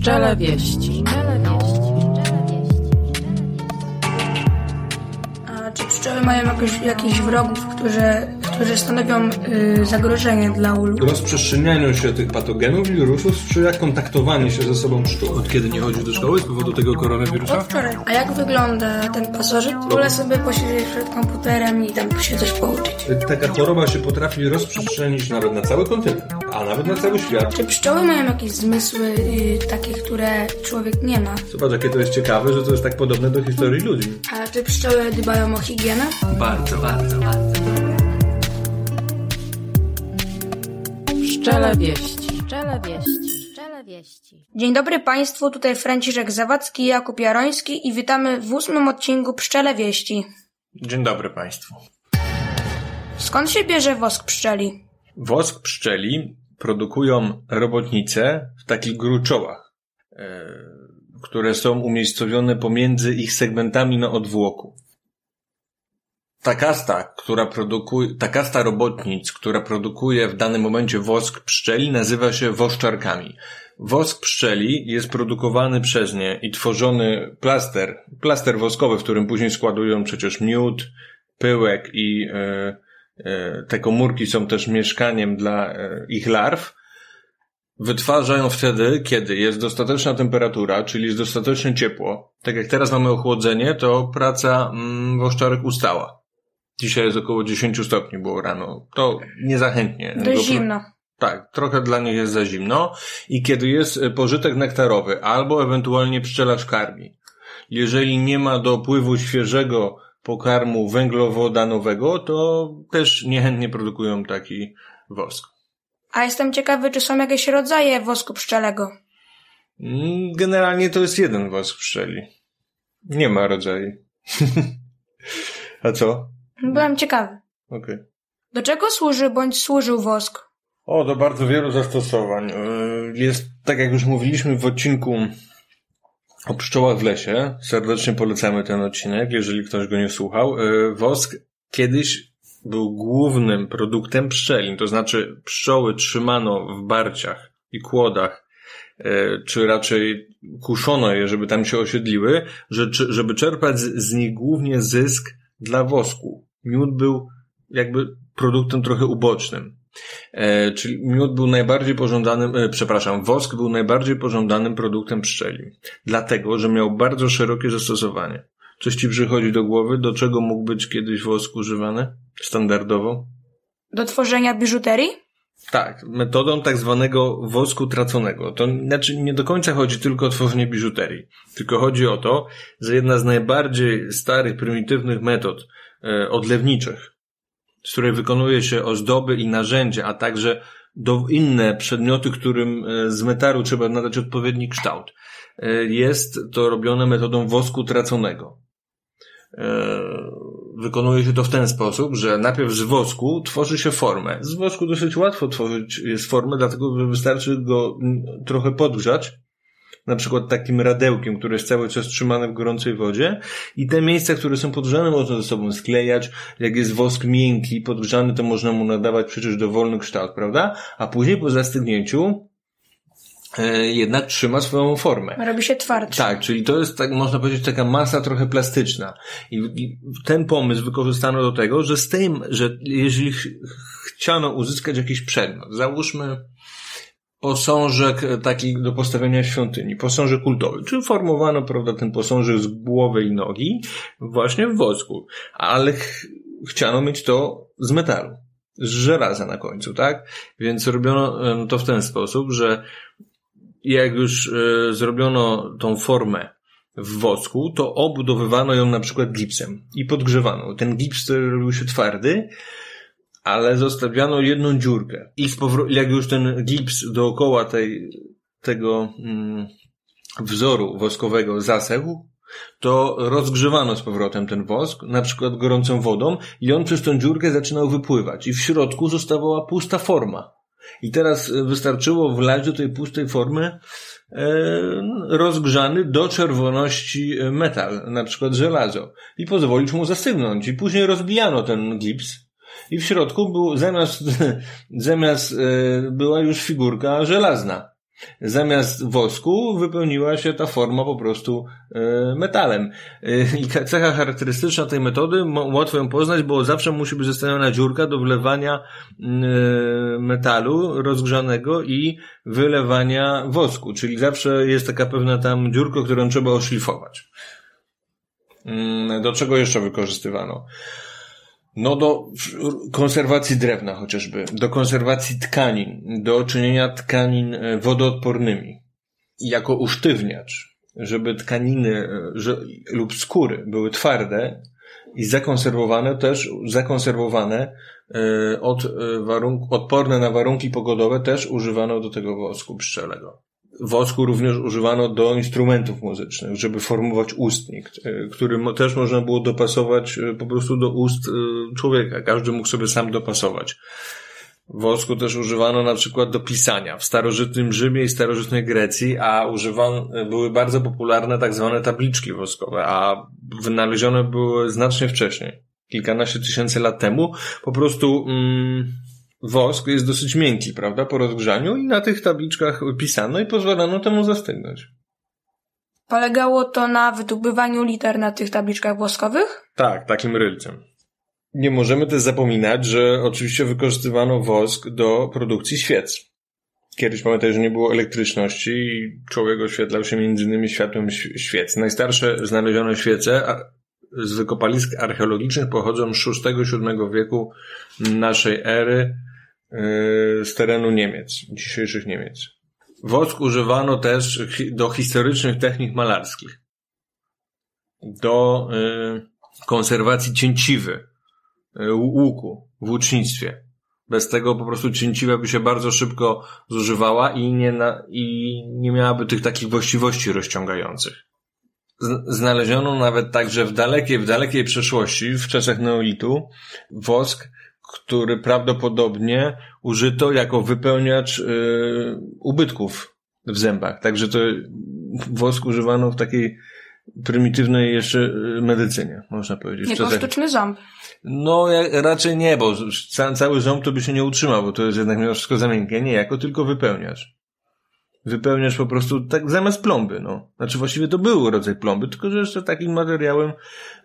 Pszczele wieści. A czy pszczoły mają jakoś, jakichś wrogów, którzy, którzy stanowią y, zagrożenie dla ulu? rozprzestrzenianiu się tych patogenów i wirusów sprzyja kontaktowanie się ze sobą pszczół. Od kiedy nie chodzisz do szkoły z powodu tego koronawirusa? Od wczoraj. A jak wygląda ten pasożyt? Wolę sobie posiedzieć przed komputerem i tam się coś pouczyć. Taka choroba się potrafi rozprzestrzenić nawet na cały kontynent, a nawet na cały świat. Czy pszczoły mają jakieś zmysły y, takie, które człowiek nie ma? Zobacz, jakie to jest ciekawe, że to jest tak podobne do historii ludzi. A czy pszczoły dbają o higienę? Bardzo, bardzo, bardzo. Pszczele wieści. Pszczele wieści. Pszczele wieści. Dzień dobry Państwu, tutaj Franciszek Zawadzki Jakub Jaroński i witamy w ósmym odcinku Pszczele Wieści. Dzień dobry Państwu. Skąd się bierze wosk pszczeli? Wosk pszczeli produkują robotnice w takich gruczołach, e, które są umiejscowione pomiędzy ich segmentami na odwłoku. Ta kasta, która produkuje, ta kasta robotnic, która produkuje w danym momencie wosk pszczeli, nazywa się woszczarkami. Wosk pszczeli jest produkowany przez nie i tworzony plaster, plaster woskowy, w którym później składują przecież miód, pyłek i e, e, te komórki są też mieszkaniem dla e, ich larw. Wytwarzają wtedy, kiedy jest dostateczna temperatura, czyli jest dostatecznie ciepło. Tak jak teraz mamy ochłodzenie, to praca mm, woszczarek ustała. Dzisiaj jest około 10 stopni było rano. To niezachętnie. Go- zimno. tak, trochę dla nich jest za zimno i kiedy jest e, pożytek nektarowy albo ewentualnie pszczelarz karmi. Jeżeli nie ma dopływu świeżego pokarmu węglowodanowego, to też niechętnie produkują taki wosk. A jestem ciekawy, czy są jakieś rodzaje wosku pszczelego. Mm, Generalnie to jest jeden wosk pszczeli. Nie ma rodzaju. A co? Byłem ciekawy. Okej. Do czego służy bądź służył wosk? O, do bardzo wielu zastosowań. Yy, Jest, tak jak już mówiliśmy w odcinku o pszczołach w lesie, serdecznie polecamy ten odcinek, jeżeli ktoś go nie słuchał. Yy, Wosk kiedyś był głównym produktem pszczeli, to znaczy pszczoły trzymano w barciach i kłodach, yy, czy raczej kuszono je, żeby tam się osiedliły, że, żeby czerpać z, z nich głównie zysk dla wosku. Miód był jakby produktem trochę ubocznym. E, czyli miód był najbardziej pożądanym, e, przepraszam, wosk był najbardziej pożądanym produktem pszczeli. Dlatego, że miał bardzo szerokie zastosowanie. Coś ci przychodzi do głowy, do czego mógł być kiedyś wosk używany? Standardowo? Do tworzenia biżuterii? Tak, metodą tak zwanego wosku traconego. To znaczy nie do końca chodzi tylko o tworzenie biżuterii, tylko chodzi o to, że jedna z najbardziej starych, prymitywnych metod odlewniczych, z której wykonuje się ozdoby i narzędzia, a także do inne przedmioty, którym e, z metalu trzeba nadać odpowiedni kształt, e, jest to robione metodą wosku traconego. E, Wykonuje się to w ten sposób, że najpierw z wosku tworzy się formę. Z wosku dosyć łatwo tworzyć jest formę, dlatego wystarczy go trochę podgrzać, na przykład takim radełkiem, które jest cały czas trzymane w gorącej wodzie i te miejsca, które są podgrzane można ze sobą sklejać. Jak jest wosk miękki, podgrzany, to można mu nadawać przecież dowolny kształt, prawda? A później po zastygnięciu e, jednak trzyma swoją formę. Robi się twardszy. Tak, czyli to jest, tak można powiedzieć, taka masa trochę plastyczna. I, I ten pomysł wykorzystano do tego, że z tym, że jeżeli ch chciano uzyskać jakiś przedmiot, załóżmy posążek e, taki do postawienia świątyni, posążek kultowy, czyli formowano, prawda, ten posążek z głowy i nogi właśnie w wosku, ale ch chciano mieć to z metalu, z żelaza na końcu, tak? Więc robiono to w ten sposób, że jak już e, zrobiono tą formę w wosku, to obudowywano ją na przykład gipsem i podgrzewano. Ten gips robił się twardy, ale zostawiano jedną dziurkę. I z powro- jak już ten gips dookoła tej, tego mm, wzoru woskowego zasechł, to rozgrzewano z powrotem ten wosk, na przykład gorącą wodą, i on przez tą dziurkę zaczynał wypływać. I w środku zostawała pusta forma. I teraz e, wystarczyło wlać do tej pustej formy e, rozgrzany do czerwoności e, metal, na przykład żelazo, i pozwolić mu zasygnąć. I później rozbijano ten gips. I w środku był, zamiast, zamiast e, była już figurka żelazna. Zamiast wosku wypełniła się ta forma po prostu e, metalem. E, I cecha charakterystyczna tej metody, łatwo ją poznać, bo zawsze musi być zostawiona dziurka do wlewania mm, metalu rozgrzanego i wylewania wosku. Czyli zawsze jest taka pewna tam dziurka, którą trzeba oszlifować. Mm, Do czego jeszcze wykorzystywano? No do konserwacji drewna chociażby, do konserwacji tkanin, do czynienia tkanin e, wodoodpornymi. Jako usztywniacz, żeby tkaniny e, że, lub skóry były twarde i zakonserwowane też, zakonserwowane e, od warunk, odporne na warunki pogodowe też używano do tego wosku pszczelego. Wosku również używano do instrumentów muzycznych, żeby formować ustnik, e, który też można było dopasować e, po prostu do ust e, człowieka. Każdy mógł sobie sam dopasować. Wosku też używano na przykład do pisania w starożytnym Rzymie i starożytnej Grecji, a używano, były bardzo popularne tak zwane tabliczki woskowe, a wynalezione były znacznie wcześniej, kilkanaście tysięcy lat temu. Po prostu mm, wosk jest dosyć miękki, prawda, po rozgrzaniu i na tych tabliczkach pisano i pozwalano temu zastygnąć. Polegało to na wydobywaniu liter na tych tabliczkach woskowych? Tak, takim rylcem. Nie możemy też zapominać, że oczywiście wykorzystywano wosk do produkcji świec. Kiedyś pamiętaj, że nie było elektryczności i człowiek oświetlał się między innymi światłem świec. Najstarsze znalezione świece z wykopalisk archeologicznych pochodzą z VI-VII wieku naszej ery yy, z terenu Niemiec, dzisiejszych Niemiec. Wosk używano też do historycznych technik malarskich. Do yy, konserwacji cięciwy, y, łuku w łucznictwie. Bez tego po prostu cięciwa by się bardzo szybko zużywała i nie, na, i nie miałaby tych takich właściwości rozciągających. Znaleziono nawet także w dalekiej, w dalekiej przeszłości, w czasach neolitu, wosk, który prawdopodobnie użyto jako wypełniacz y, ubytków w zębach. Także to wosk używano w takiej prymitywnej jeszcze y, medycynie, można powiedzieć. Jako sztuczny ząb. no, raczej nie, bo ca, cały ząb to by się nie utrzymał, bo to jest jednak mimo wszystko za miękkie. Nie, jako tylko wypełniasz. Wypełniasz po prostu tak zamiast plomby, no. Znaczy właściwie to był rodzaj plomby, tylko że jeszcze takim materiałem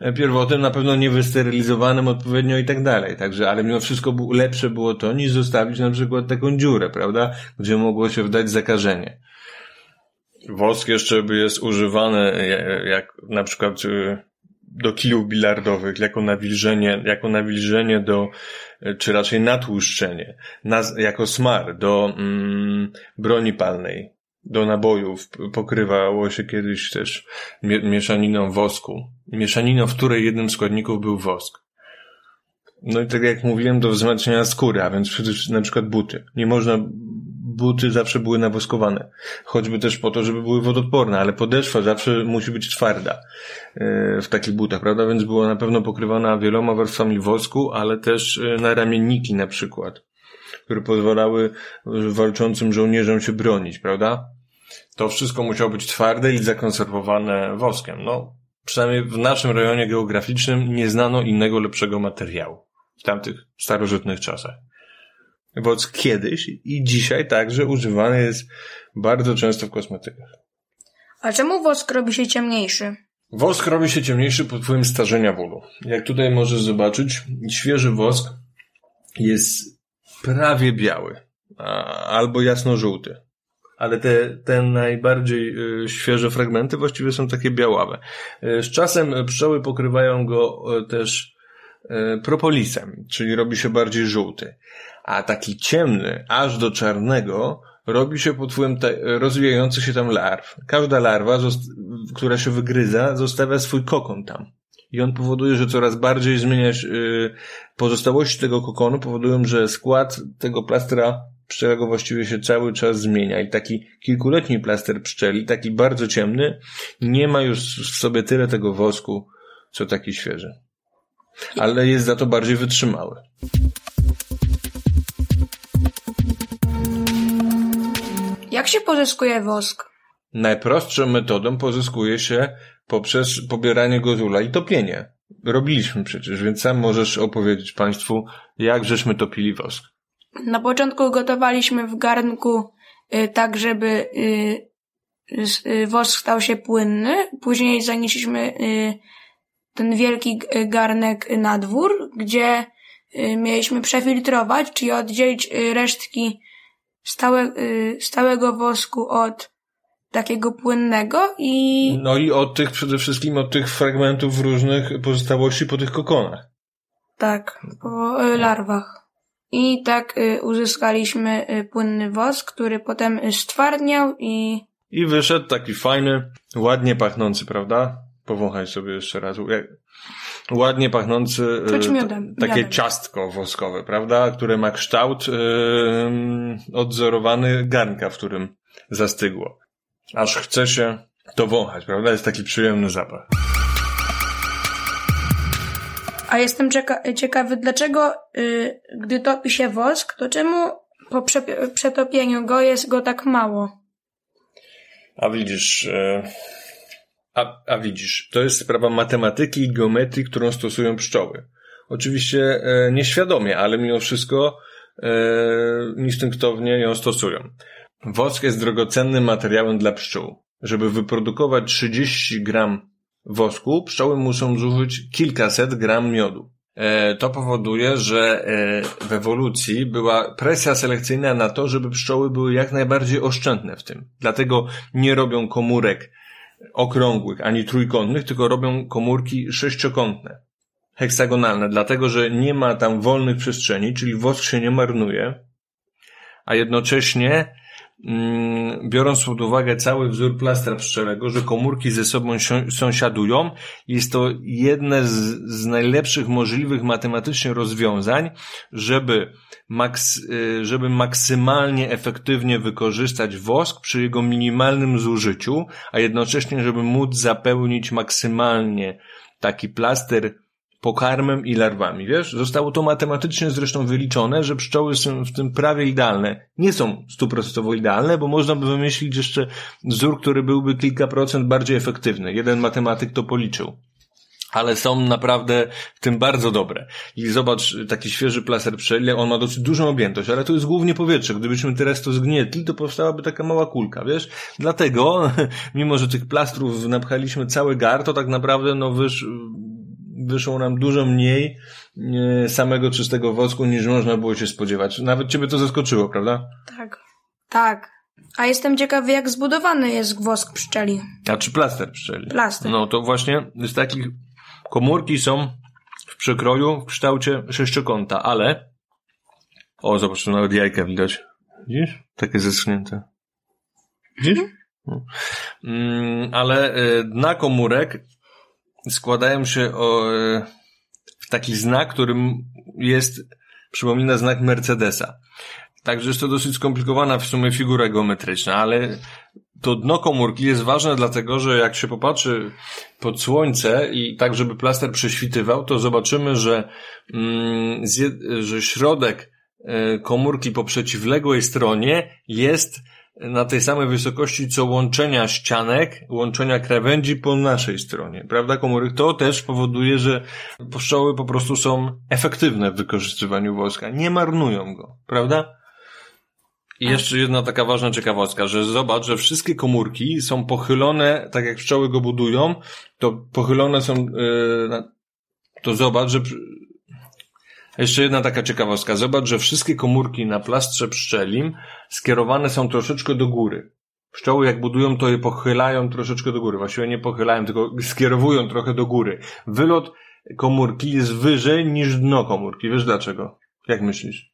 e, pierwotnym, na pewno niewysterylizowanym odpowiednio i tak dalej. Także, ale mimo wszystko lepsze było to, niż zostawić na przykład taką dziurę, prawda? Gdzie mogło się wdać zakażenie. Wosk jeszcze jest używany e, jak na przykład e, do kijów bilardowych, jako nawilżenie, jako nawilżenie do, e, czy raczej natłuszczenie, na, jako smar do mm, broni palnej, do nabojów. Pokrywało się kiedyś też mie- mieszaniną wosku. Mieszaniną, w której jednym z składników był wosk. No i tak jak mówiłem, do wzmacniania skóry, a więc na przykład buty. Nie można, buty zawsze były nawoskowane. Choćby też po to, żeby były wodoodporne, ale podeszwa zawsze musi być twarda e, w takich butach, prawda? Więc była na pewno pokrywana wieloma warstwami wosku, ale też e, na ramienniki na przykład, które pozwalały walczącym żołnierzom się bronić, prawda? To wszystko musiało być twarde i zakonserwowane woskiem. No, przynajmniej w naszym rejonie geograficznym nie znano innego lepszego materiału w tamtych starożytnych czasach. Wosk kiedyś i dzisiaj także używany jest bardzo często w kosmetykach. A czemu wosk robi się ciemniejszy? Wosk robi się ciemniejszy pod wpływem starzenia wólu. Jak tutaj możesz zobaczyć, świeży wosk jest prawie biały, albo jasno-żółty. Ale te, te najbardziej y, świeże fragmenty właściwie są takie białawe. Y, z czasem pszczoły pokrywają go y, też propolisem, czyli robi się bardziej żółty. A taki ciemny, aż do czarnego, robi się pod wpływem rozwijających się tam larw. Każda larwa, która się wygryza, zostawia swój kokon tam. I on powoduje, że coraz bardziej zmienia się, y, pozostałości tego kokonu powodują, że skład tego plastra pszczelego właściwie się cały czas zmienia. I taki kilkuletni plaster pszczeli, taki bardzo ciemny, nie ma już w sobie tyle tego wosku, co taki świeży. Ale jest za to bardziej wytrzymały. Jak się pozyskuje wosk? Najprostszą metodą pozyskuje się poprzez pobieranie gozula i topienie. Robiliśmy przecież, więc sam możesz opowiedzieć Państwu, jak żeśmy topili wosk. Na początku gotowaliśmy w garnku y, tak żeby y, z- y, wosk stał się płynny. Później zanieśliśmy y, ten wielki g- garnek na dwór, gdzie y, mieliśmy przefiltrować, czyli oddzielić y, resztki stałe, y, stałego wosku od takiego płynnego i No i od tych, przede wszystkim od tych fragmentów różnych pozostałości po tych kokonach. tak, po y, larwach. I tak y, uzyskaliśmy y, płynny wosk, który potem stwardniał i I wyszedł taki fajny, ładnie pachnący, prawda? Powąchaj sobie jeszcze raz. Ładnie pachnący, e, Czuć miodem, takie miodem. ciastko woskowe, prawda? Które ma kształt e, odzorowany garnka, w którym zastygło. Aż chce się to wąchać, prawda? Jest taki przyjemny zapach. A jestem czeka- ciekawy, dlaczego, y, gdy topi się wosk, to czemu po prze- przetopieniu go jest go tak mało? A widzisz, e, a, a widzisz, to jest sprawa matematyki i geometrii, którą stosują pszczoły. Oczywiście e, nieświadomie, ale mimo wszystko e, instynktownie ją stosują. Wosk jest drogocennym materiałem dla pszczół. Żeby wyprodukować 30 gram wosku, pszczoły muszą zużyć kilkaset gram miodu. E, To powoduje, że e, w ewolucji była presja selekcyjna na to, żeby pszczoły były jak najbardziej oszczędne w tym. Dlatego nie robią komórek okrągłych ani trójkątnych, tylko robią komórki sześciokątne, heksagonalne, dlatego że nie ma tam wolnych przestrzeni, czyli wosk się nie marnuje, a jednocześnie biorąc pod uwagę cały wzór plastra pszczelego, że komórki ze sobą sąsiadują, jest to jedne z, z najlepszych możliwych matematycznie rozwiązań, żeby, maks, y, żeby maksymalnie efektywnie wykorzystać wosk przy jego minimalnym zużyciu, a jednocześnie, żeby móc zapełnić maksymalnie taki plaster pokarmem i larwami, wiesz? Zostało to matematycznie zresztą wyliczone, że pszczoły są w tym prawie idealne. Nie są stuprocentowo idealne, bo można by wymyślić jeszcze wzór, który byłby kilka procent bardziej efektywny. Jeden matematyk to policzył. Ale są naprawdę w tym bardzo dobre. I zobacz, taki świeży plaster pszczeli, on ma dosyć dużą objętość, ale to jest głównie powietrze. Gdybyśmy teraz to zgnietli, to powstałaby taka mała kulka, wiesz? Dlatego, mimo że tych plastrów napchaliśmy cały gar, to tak naprawdę, no wysz, wyszło nam dużo mniej e, samego czystego wosku, niż można było się spodziewać. Nawet ciebie to zaskoczyło, prawda? Tak. Tak. A jestem ciekawy, jak zbudowany jest wosk pszczeli. A czy plaster pszczeli? Plaster. No to właśnie z takich komórki są w przekroju w kształcie sześciokąta, ale o, zobacz, tu nawet jajka widać. Widzisz? Takie zeschnięte. Widzisz? No. Mm, ale y, dna komórek składają się o, w taki znak, którym jest, przypomina znak Mercedesa. Także jest to dosyć skomplikowana w sumie figura geometryczna, ale to dno komórki jest ważne dlatego, że jak się popatrzy pod słońce i tak, żeby plaster prześwitywał, to zobaczymy, że, mm, że środek e, komórki po przeciwległej stronie jest na tej samej wysokości co łączenia ścianek, łączenia krawędzi po naszej stronie, prawda, komórek? To też powoduje, że pszczoły po prostu są efektywne w wykorzystywaniu woska, nie marnują go, prawda? I jeszcze jedna taka ważna ciekawostka, że zobacz, że wszystkie komórki są pochylone, tak jak pszczoły go budują, to pochylone są, yy, to zobacz, że jeszcze jedna taka ciekawostka. Zobacz, że wszystkie komórki na plastrze pszczelim skierowane są troszeczkę do góry. Pszczoły jak budują, to je pochylają troszeczkę do góry. Właściwie nie pochylają, tylko skierowują trochę do góry. Wylot komórki jest wyżej niż dno komórki. Wiesz dlaczego? Jak myślisz?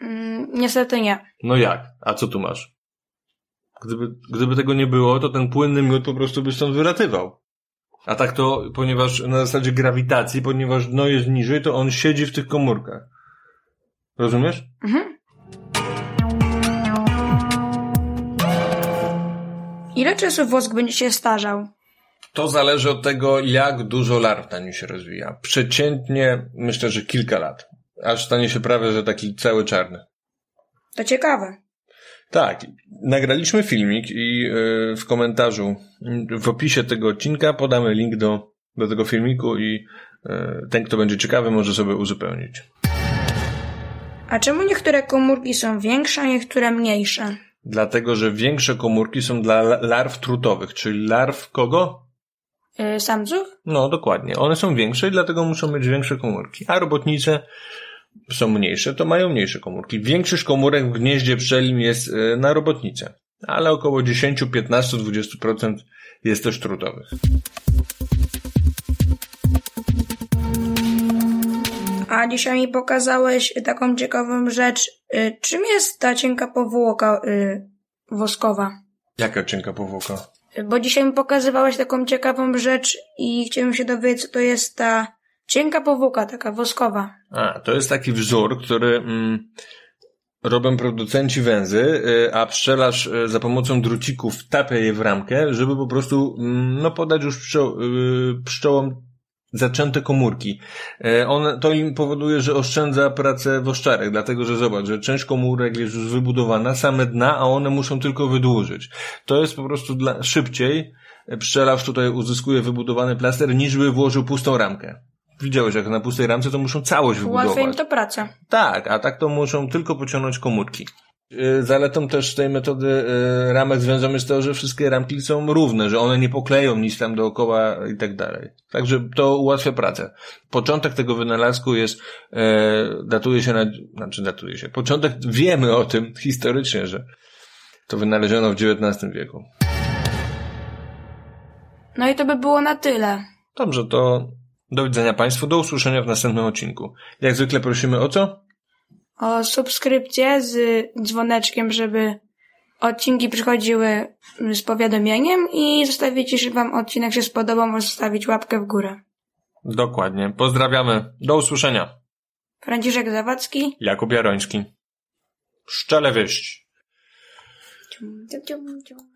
Mm, niestety nie. No jak? A co tu masz? Gdyby, gdyby tego nie było, to ten płynny miód po prostu by stąd wylatywał. A tak to, ponieważ na zasadzie grawitacji, ponieważ dno jest niżej, to on siedzi w tych komórkach. Rozumiesz? Mhm. Ile czasu wosk będzie się starzał? To zależy od tego, jak dużo larw na nim się rozwija. Przeciętnie myślę, że kilka lat. Aż stanie się prawie, że taki cały czarny. To ciekawe. Tak, nagraliśmy filmik i yy, w komentarzu, yy, w opisie tego odcinka podamy link do, do tego filmiku i yy, ten, kto będzie ciekawy, może sobie uzupełnić. A czemu niektóre komórki są większe, a niektóre mniejsze? Dlatego, że większe komórki są dla la- larw trutowych, czyli larw kogo? Y, samców? No, dokładnie. One są większe i dlatego muszą mieć większe komórki. A robotnice są mniejsze, to mają mniejsze komórki. Większość komórek w gnieździe pszczelim jest e, na robotnicę, ale około 10, 15, 20% jest też trutowych. A dzisiaj mi pokazałeś taką ciekawą rzecz. Y, czym jest ta cienka powłoka y, woskowa? Jaka cienka powłoka? Bo dzisiaj mi pokazywałeś taką ciekawą rzecz i chciałem się dowiedzieć, co to jest ta cienka powłoka, taka woskowa. A, to jest taki wzór, który mm, robią producenci węzy, y, a pszczelarz y, za pomocą drucików wtapia je w ramkę, żeby po prostu mm, no, podać już pszczo- y, pszczołom zaczęte komórki. On, to im powoduje, że oszczędza pracę woszczarek, dlatego że zobacz, że część komórek jest już wybudowana, same dna, a one muszą tylko wydłużyć. To jest po prostu dla, szybciej pszczelarz tutaj uzyskuje wybudowany plaster, niż by włożył pustą ramkę. Widziałeś, jak na pustej ramce to muszą całość wybudować. Ułatwia im to pracę. Tak, a tak to muszą tylko pociągnąć komórki. Yy, Zaletą też tej metody yy, ramek z węzłem jest to, że wszystkie ramki są równe, że one nie pokleją nic tam dookoła i tak dalej. Także to ułatwia pracę. Początek tego wynalazku jest, yy, datuje się na, znaczy datuje się, początek, wiemy o tym historycznie, że to wynaleziono w XIX wieku. No i to by było na tyle. Dobrze, to do widzenia Państwu, do usłyszenia w następnym odcinku. Jak zwykle prosimy o co? O subskrypcję z dzwoneczkiem, żeby odcinki przychodziły z powiadomieniem i zostawić, jeśli Wam odcinek się spodobał, może zostawić łapkę w górę. Dokładnie. Pozdrawiamy. Do usłyszenia. Franciszek Zawadzki. Jakub Jaroński. Szczele wieści. Cium, cium, cium, cium.